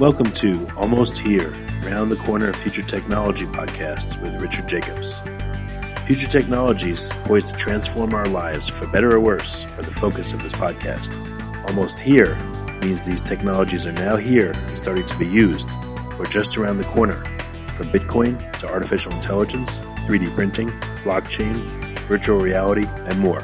Welcome to Almost Here, Round the Corner of Future Technology podcasts with Richard Jacobs. Future technologies poised to transform our lives for better or worse are the focus of this podcast. Almost Here means these technologies are now here and starting to be used, or just around the corner, from Bitcoin to artificial intelligence, 3D printing, blockchain, virtual reality, and more.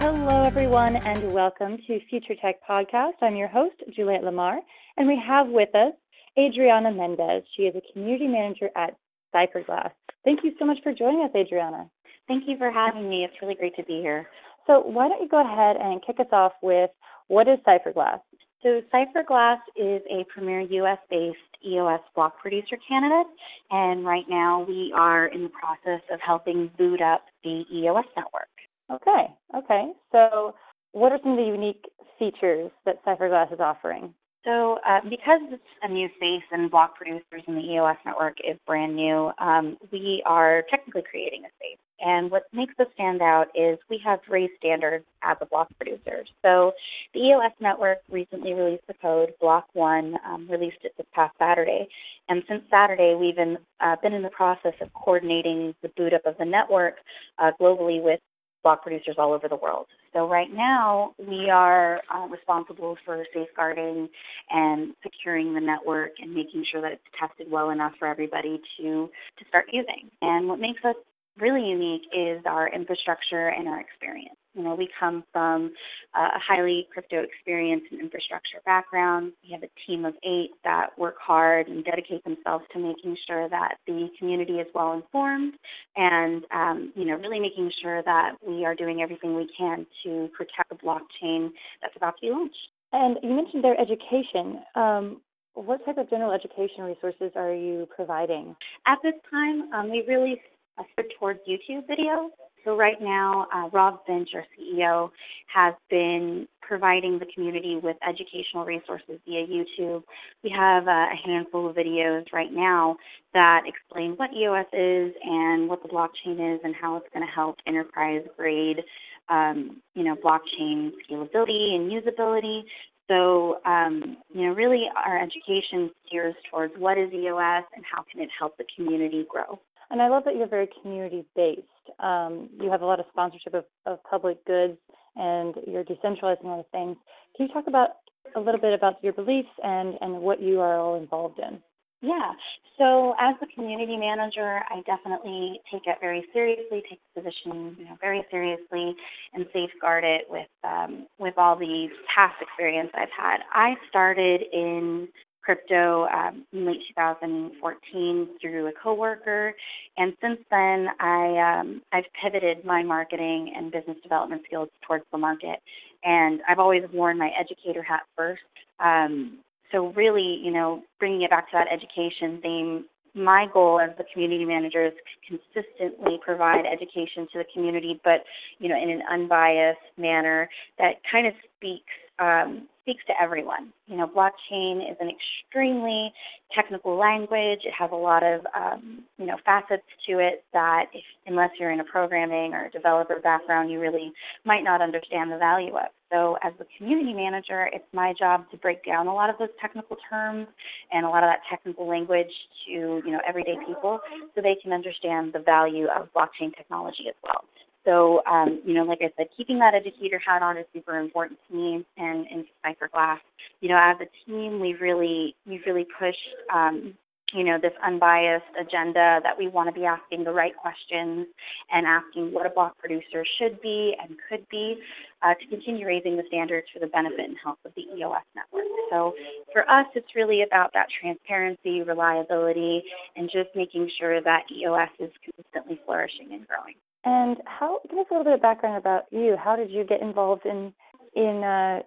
Hello, everyone, and welcome to Future Tech Podcast. I'm your host, Juliette Lamar, and we have with us Adriana Mendez. She is a community manager at Cypherglass. Thank you so much for joining us, Adriana. Thank you for having me. It's really great to be here. So, why don't you go ahead and kick us off with what is Cypherglass? So, Cypherglass is a premier US based EOS block producer candidate, and right now we are in the process of helping boot up the EOS network. Okay, okay. So, what are some of the unique features that Cypherglass is offering? So, uh, because it's a new space and block producers in the EOS network is brand new, um, we are technically creating a space. And what makes us stand out is we have raised standards as a block producer. So, the EOS network recently released the code, Block One um, released it this past Saturday. And since Saturday, we've been, uh, been in the process of coordinating the boot up of the network uh, globally with block producers all over the world. So right now we are uh, responsible for safeguarding and securing the network and making sure that it's tested well enough for everybody to to start using. And what makes us really unique is our infrastructure and our experience. You know, we come from a highly crypto experience and infrastructure background. We have a team of eight that work hard and dedicate themselves to making sure that the community is well informed and, um, you know, really making sure that we are doing everything we can to protect the blockchain that's about to be launched. And you mentioned their education. Um, what type of general education resources are you providing? At this time, um, we really uh, towards YouTube videos. So right now, uh, Rob Finch, our CEO, has been providing the community with educational resources via YouTube. We have uh, a handful of videos right now that explain what EOS is and what the blockchain is and how it's going to help enterprise grade, um, you know, blockchain scalability and usability. So, um, you know, really our education steers towards what is EOS and how can it help the community grow. And I love that you're very community based. Um, you have a lot of sponsorship of, of public goods and you're decentralizing a lot of things. Can you talk about a little bit about your beliefs and, and what you are all involved in? Yeah. So as the community manager, I definitely take it very seriously, take the position you know, very seriously, and safeguard it with um, with all the past experience I've had. I started in crypto um, in late 2014 through a coworker, and since then I um, I've pivoted my marketing and business development skills towards the market, and I've always worn my educator hat first. Um, so really, you know, bringing it back to that education theme, my goal as the community manager is to consistently provide education to the community, but you know, in an unbiased manner that kind of speaks um, speaks to everyone. You know, blockchain is an extremely technical language. It has a lot of um, you know facets to it that, if unless you're in a programming or a developer background, you really might not understand the value of. So, as the community manager, it's my job to break down a lot of those technical terms and a lot of that technical language to you know everyday people, so they can understand the value of blockchain technology as well. So, um, you know, like I said, keeping that educator hat on is super important to me and in Cypherglass. You know, as a team, we've really we've really pushed um, you know this unbiased agenda that we want to be asking the right questions and asking what a block producer should be and could be uh, to continue raising the standards for the benefit and health of the EOS network. So for us, it's really about that transparency, reliability, and just making sure that EOS is consistently flourishing and growing. And how? Give us a little bit of background about you. How did you get involved in in, uh,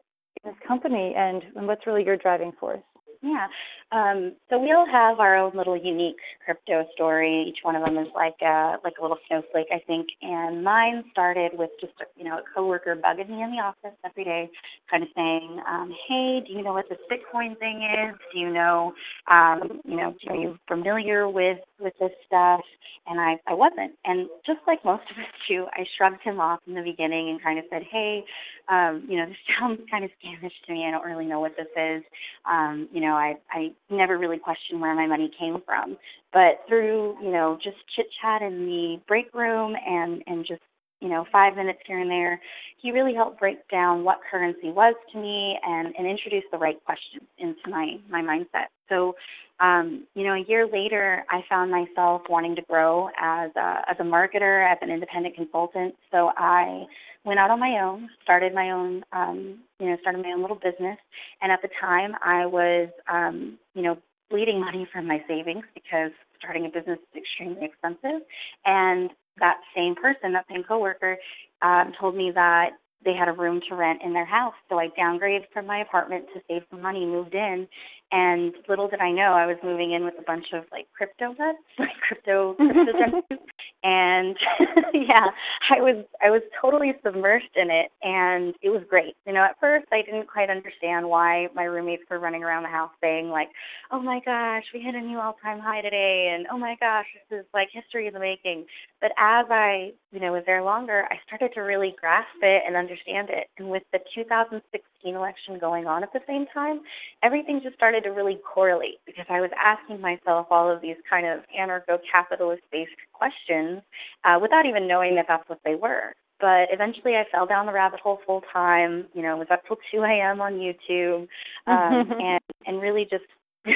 in this company, and, and what's really your driving force? Yeah. Um, so we all have our own little unique crypto story. Each one of them is like a like a little snowflake, I think. And mine started with just a, you know a coworker bugging me in the office every day, kind of saying, um, "Hey, do you know what this Bitcoin thing is? Do you know, um, you know, are you familiar with with this stuff and I I wasn't. And just like most of us do, I shrugged him off in the beginning and kind of said, "Hey, um, you know, this sounds kind of scamish to me. I don't really know what this is. Um, you know, I I never really questioned where my money came from. But through, you know, just chit chat in the break room and and just you know, five minutes here and there. He really helped break down what currency was to me and, and introduce the right questions into my, my mindset. So, um, you know, a year later, I found myself wanting to grow as a, as a marketer, as an independent consultant. So I went out on my own, started my own, um, you know, started my own little business. And at the time, I was, um, you know, bleeding money from my savings because starting a business is extremely expensive. And that same person, that same coworker, um, told me that they had a room to rent in their house. So I downgraded from my apartment to save some money, moved in, and little did I know I was moving in with a bunch of like crypto nuts, like crypto crypto junkies, and yeah, I was I was totally submersed in it and it was great. You know, at first I didn't quite understand why my roommates were running around the house saying like, "Oh my gosh, we hit a new all-time high today," and "Oh my gosh, this is like history in the making." But as I, you know, was there longer, I started to really grasp it and understand it. And with the 2016 election going on at the same time, everything just started to really correlate because I was asking myself all of these kind of anarcho-capitalist based questions uh, without even knowing that that's what they were. But eventually, I fell down the rabbit hole full time. You know, was up till 2 a.m. on YouTube, um, and and really just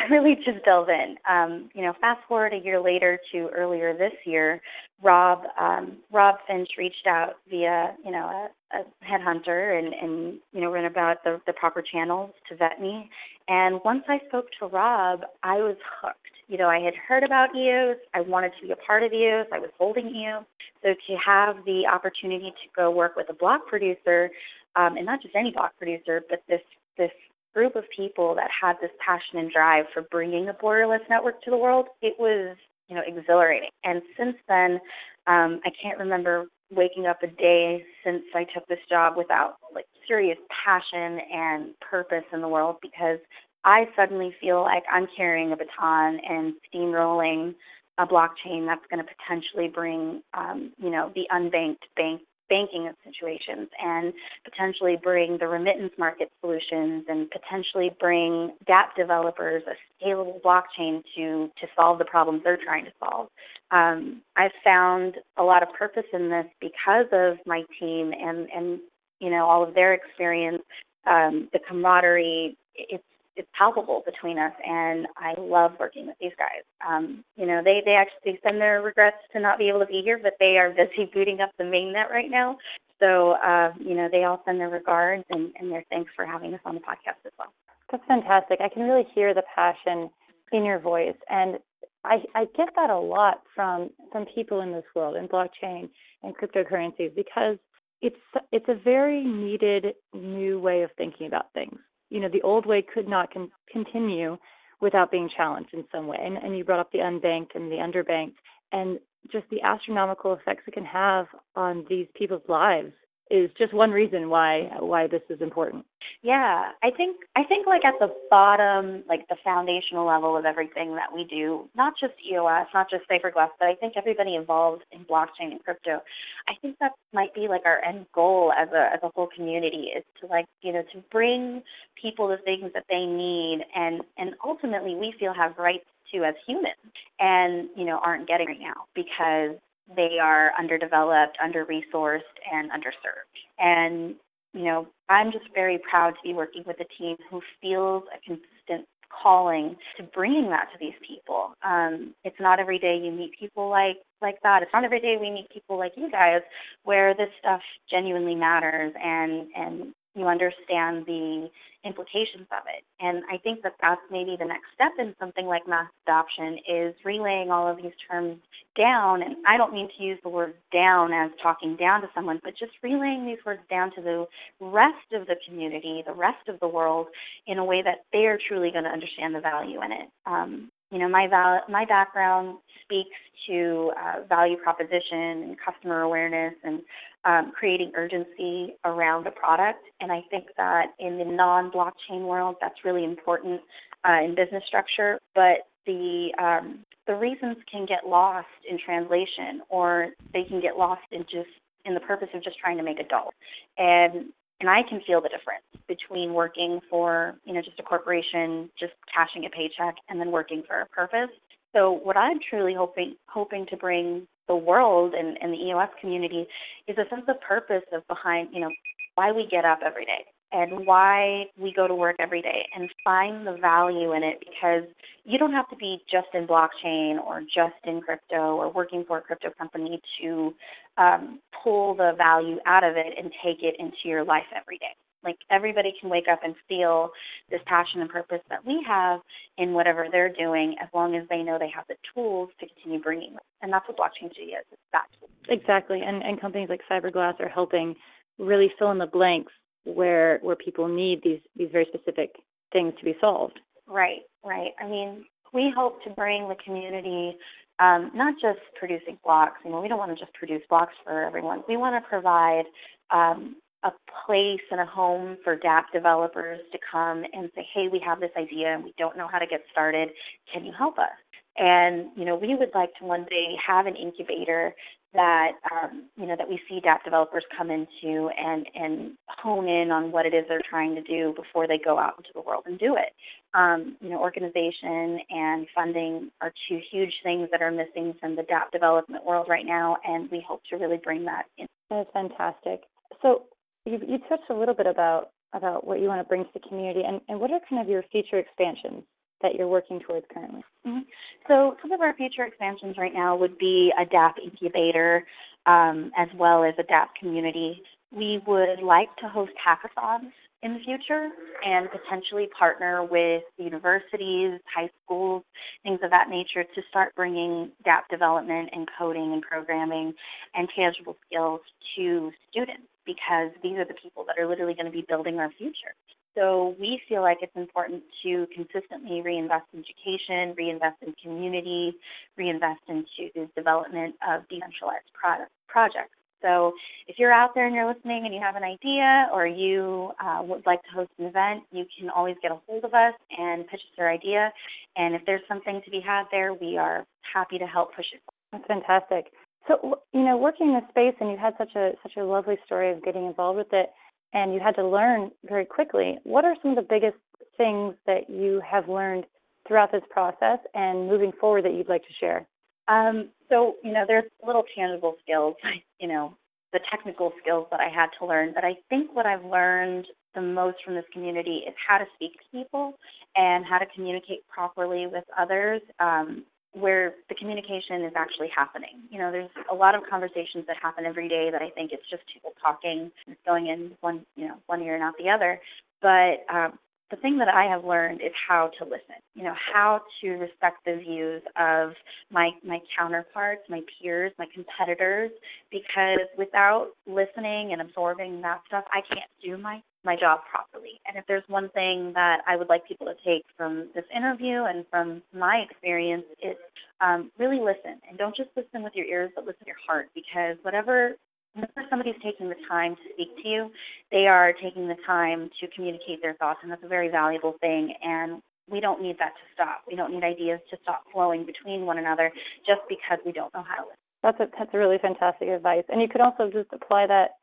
really just delve in. Um, you know, fast forward a year later to earlier this year, Rob um, Rob Finch reached out via you know a, a headhunter and and you know went about the the proper channels to vet me. And once I spoke to Rob, I was hooked. You know, I had heard about EOS. I wanted to be a part of EOS. I was holding EOS. So to have the opportunity to go work with a block producer, um, and not just any block producer, but this this group of people that had this passion and drive for bringing a borderless network to the world, it was, you know, exhilarating. And since then, um, I can't remember waking up a day since I took this job without like serious passion and purpose in the world because I suddenly feel like I'm carrying a baton and steamrolling a blockchain that's going to potentially bring, um, you know, the unbanked bank banking situations and potentially bring the remittance market solutions and potentially bring dApp developers a scalable blockchain to to solve the problems they're trying to solve. Um, I've found a lot of purpose in this because of my team and and you know all of their experience, um, the camaraderie. It's it's palpable between us and I love working with these guys. Um, you know, they they actually send their regrets to not be able to be here, but they are busy booting up the mainnet right now. So uh, you know, they all send their regards and, and their thanks for having us on the podcast as well. That's fantastic. I can really hear the passion in your voice and I, I get that a lot from from people in this world in blockchain and cryptocurrencies because it's it's a very needed new way of thinking about things you know the old way could not con- continue without being challenged in some way. And, and you brought up the unbanked and the underbanked, and just the astronomical effects it can have on these people's lives is just one reason why why this is important. Yeah, I think I think like at the bottom, like the foundational level of everything that we do, not just EOS, not just Cypherglass, but I think everybody involved in blockchain and crypto. I think that might be like our end goal as a as a whole community is to like you know to bring people the things that they need and and ultimately we feel have rights to as humans and you know aren't getting right now because they are underdeveloped, under resourced, and underserved. And, you know, I'm just very proud to be working with a team who feels a consistent calling to bringing that to these people. Um, it's not every day you meet people like like that. It's not every day we meet people like you guys where this stuff genuinely matters and and you understand the implications of it. And I think that that's maybe the next step in something like mass adoption is relaying all of these terms down. And I don't mean to use the word down as talking down to someone, but just relaying these words down to the rest of the community, the rest of the world, in a way that they are truly going to understand the value in it. Um, you know, my val- my background speaks to uh, value proposition and customer awareness and um, creating urgency around a product. And I think that in the non-blockchain world, that's really important uh, in business structure. But the um, the reasons can get lost in translation or they can get lost in just in the purpose of just trying to make a dollar. And and I can feel the difference between working for, you know, just a corporation, just cashing a paycheck and then working for a purpose. So what I'm truly hoping hoping to bring the world and, and the EOS community is a sense of purpose of behind, you know, why we get up every day and why we go to work every day and find the value in it because you don't have to be just in blockchain or just in crypto or working for a crypto company to um, pull the value out of it and take it into your life every day. Like everybody can wake up and feel this passion and purpose that we have in whatever they're doing, as long as they know they have the tools to continue bringing. And that's what blockchain is. It's that tool. Exactly, and and companies like Cypherglass are helping really fill in the blanks where where people need these these very specific things to be solved. Right, right. I mean, we hope to bring the community um, not just producing blocks. You know, we don't want to just produce blocks for everyone. We want to provide um, a place and a home for DApp developers to come and say, hey, we have this idea and we don't know how to get started. Can you help us? And you know, we would like to one day have an incubator that um, you know that we see DApp developers come into and and hone in on what it is they're trying to do before they go out into the world and do it. Um, you know, organization and funding are two huge things that are missing from the DApp development world right now, and we hope to really bring that in. That's fantastic. So you, you touched a little bit about about what you want to bring to the community, and, and what are kind of your future expansions that you're working towards currently? Mm-hmm. So some of our future expansions right now would be a DApp incubator, um, as well as a DApp community. We would like to host hackathons in the future and potentially partner with universities, high schools, things of that nature to start bringing DApp development and coding and programming and tangible skills to students because these are the people that are literally going to be building our future. So we feel like it's important to consistently reinvest in education, reinvest in community, reinvest into the development of decentralized product, projects. So if you're out there and you're listening and you have an idea or you uh, would like to host an event, you can always get a hold of us and pitch us your idea. And if there's something to be had there, we are happy to help push it. That's fantastic. So you know, working in this space, and you had such a such a lovely story of getting involved with it and you had to learn very quickly. What are some of the biggest things that you have learned throughout this process and moving forward that you'd like to share? Um, so, you know, there's little tangible skills, you know, the technical skills that I had to learn. But I think what I've learned the most from this community is how to speak to people and how to communicate properly with others. Um, where the communication is actually happening. You know, there's a lot of conversations that happen every day that I think it's just people talking, going in one, you know, one ear and not the other. But um, the thing that I have learned is how to listen. You know, how to respect the views of my my counterparts, my peers, my competitors, because without listening and absorbing that stuff, I can't do my my job properly. And if there's one thing that I would like people to take from this interview and from my experience, it's um, really listen. And don't just listen with your ears, but listen with your heart because whatever whenever somebody's taking the time to speak to you, they are taking the time to communicate their thoughts, and that's a very valuable thing. And we don't need that to stop. We don't need ideas to stop flowing between one another just because we don't know how to listen. That's a, that's a really fantastic advice. And you could also just apply that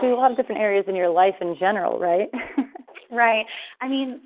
to a lot of different areas in your life in general, right? right. I mean,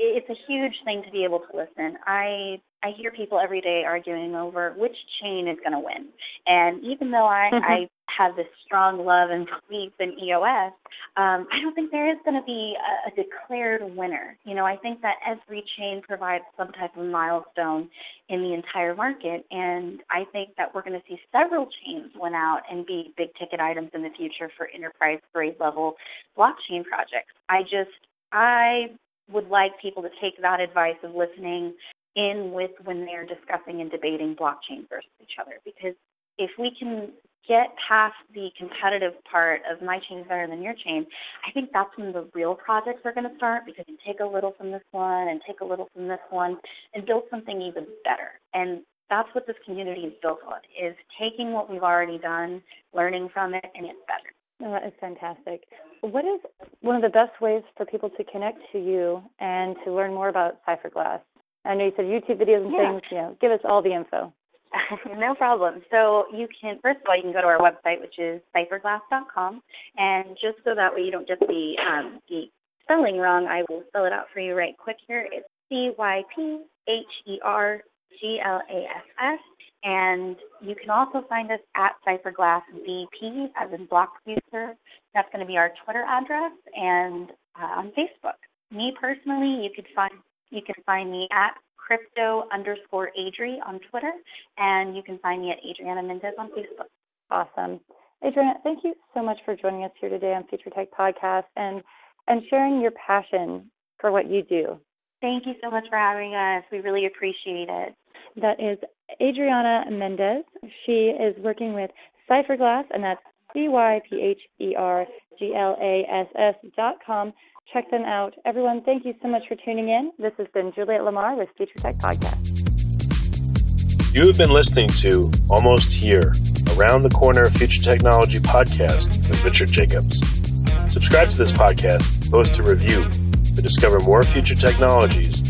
it's a huge thing to be able to listen. I I hear people every day arguing over which chain is going to win. And even though I mm-hmm. I have this strong love and belief in EOS, um, I don't think there is going to be a, a declared winner. You know, I think that every chain provides some type of milestone in the entire market, and I think that we're going to see several chains win out and be big ticket items in the future for enterprise grade level blockchain projects. I just I would like people to take that advice of listening in with when they're discussing and debating blockchain versus each other because if we can get past the competitive part of my chain is better than your chain, I think that's when the real projects are going to start because you take a little from this one and take a little from this one and build something even better. And that's what this community is built on, is taking what we've already done, learning from it, and it's better. That is fantastic. What is one of the best ways for people to connect to you and to learn more about Cypherglass? I know you said YouTube videos and Yeah. things. You know, give us all the info. no problem. So you can first of all you can go to our website which is cypherglass.com and just so that way you don't get the um the spelling wrong, I will spell it out for you right quick here. It's C Y P H E R G L A S S and you can also find us at Cypherglass BP as in block user. That's going to be our Twitter address and uh, on Facebook. Me personally, you could find you can find me at crypto underscore Adri on Twitter, and you can find me at Adriana Mendez on Facebook. Awesome. Adriana, thank you so much for joining us here today on Future Tech Podcast and and sharing your passion for what you do. Thank you so much for having us. We really appreciate it. That is Adriana Mendez. She is working with Cypherglass, and that's C Y P H E R G L A S S dot com. Check them out. Everyone, thank you so much for tuning in. This has been Juliet Lamar with Future Tech Podcast. You have been listening to Almost Here, Around the Corner Future Technology podcast with Richard Jacobs. Subscribe to this podcast, post a review to discover more future technologies